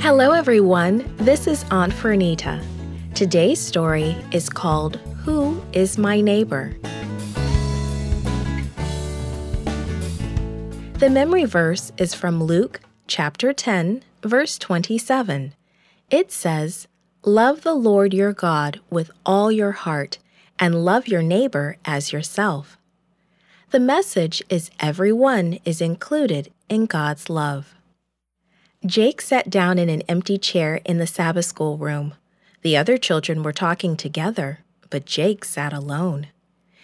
Hello, everyone. This is Aunt Fernita. Today's story is called Who is My Neighbor? The memory verse is from Luke chapter 10, verse 27. It says, Love the Lord your God with all your heart and love your neighbor as yourself. The message is everyone is included in God's love. Jake sat down in an empty chair in the Sabbath school room. The other children were talking together, but Jake sat alone.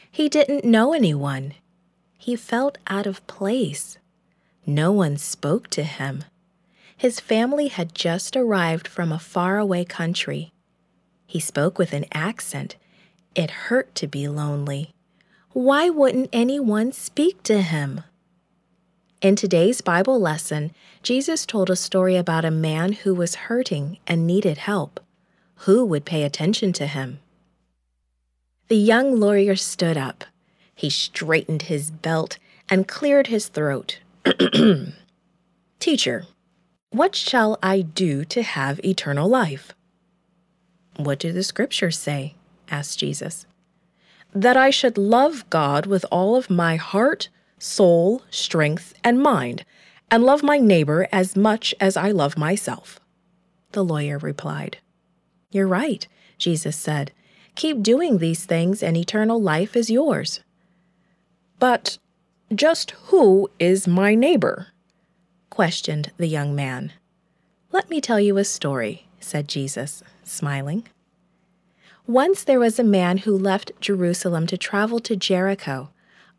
He didn't know anyone. He felt out of place. No one spoke to him. His family had just arrived from a faraway country. He spoke with an accent. It hurt to be lonely. Why wouldn't anyone speak to him? In today's Bible lesson, Jesus told a story about a man who was hurting and needed help. Who would pay attention to him? The young lawyer stood up. He straightened his belt and cleared his throat. Teacher, what shall I do to have eternal life? What do the scriptures say? asked Jesus. That I should love God with all of my heart, soul, strength, and mind, and love my neighbor as much as I love myself. The lawyer replied. You're right, Jesus said. Keep doing these things, and eternal life is yours. But just who is my neighbor? Questioned the young man. Let me tell you a story, said Jesus, smiling. Once there was a man who left Jerusalem to travel to Jericho.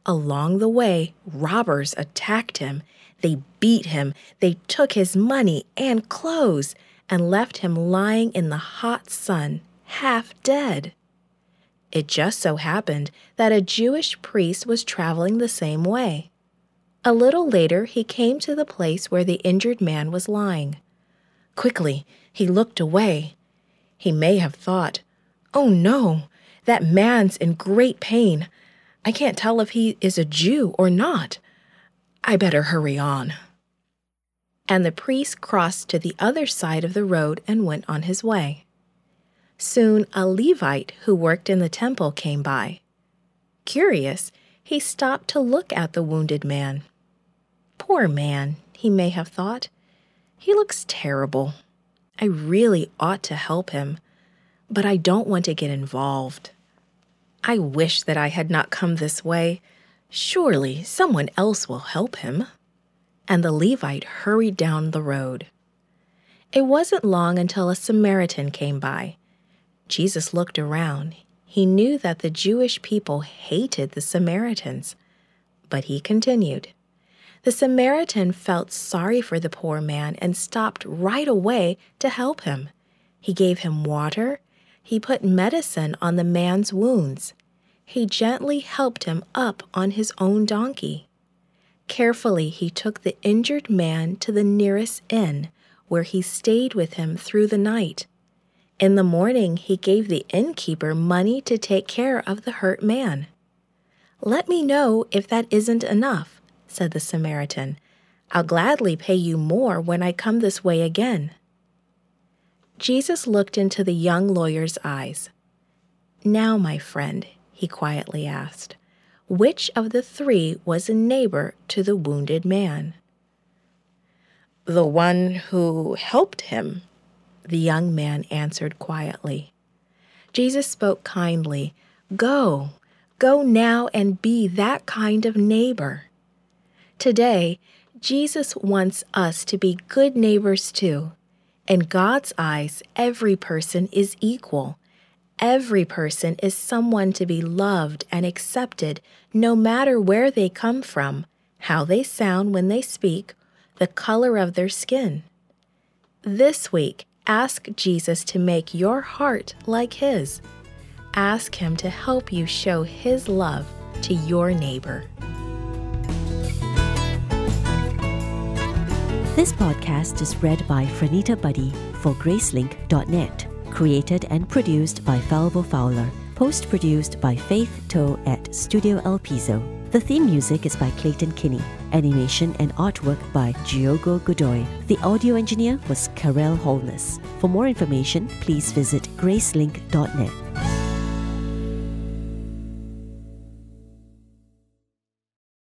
Along the way, robbers attacked him. They beat him, they took his money and clothes, and left him lying in the hot sun, half dead. It just so happened that a Jewish priest was traveling the same way. A little later, he came to the place where the injured man was lying. Quickly, he looked away. He may have thought, Oh no, that man's in great pain. I can't tell if he is a Jew or not. I better hurry on. And the priest crossed to the other side of the road and went on his way. Soon a Levite who worked in the temple came by. Curious, he stopped to look at the wounded man. Poor man, he may have thought. He looks terrible. I really ought to help him, but I don't want to get involved. I wish that I had not come this way. Surely someone else will help him. And the Levite hurried down the road. It wasn't long until a Samaritan came by. Jesus looked around. He knew that the Jewish people hated the Samaritans. But he continued. The Samaritan felt sorry for the poor man and stopped right away to help him. He gave him water he put medicine on the man's wounds. He gently helped him up on his own donkey. Carefully, he took the injured man to the nearest inn, where he stayed with him through the night. In the morning, he gave the innkeeper money to take care of the hurt man. Let me know if that isn't enough, said the Samaritan. I'll gladly pay you more when I come this way again. Jesus looked into the young lawyer's eyes. Now, my friend, he quietly asked, which of the three was a neighbor to the wounded man? The one who helped him, the young man answered quietly. Jesus spoke kindly. Go, go now and be that kind of neighbor. Today, Jesus wants us to be good neighbors too in God's eyes, every person is equal. Every person is someone to be loved and accepted no matter where they come from, how they sound when they speak, the color of their skin. This week, ask Jesus to make your heart like His. Ask Him to help you show His love to your neighbor. This podcast is read by Franita Buddy for Gracelink.net, created and produced by Falvo Fowler Post produced by Faith Toe at Studio El Piso. The theme music is by Clayton Kinney. Animation and artwork by Giogo Godoy. The audio engineer was Karel Holness. For more information, please visit gracelink.net.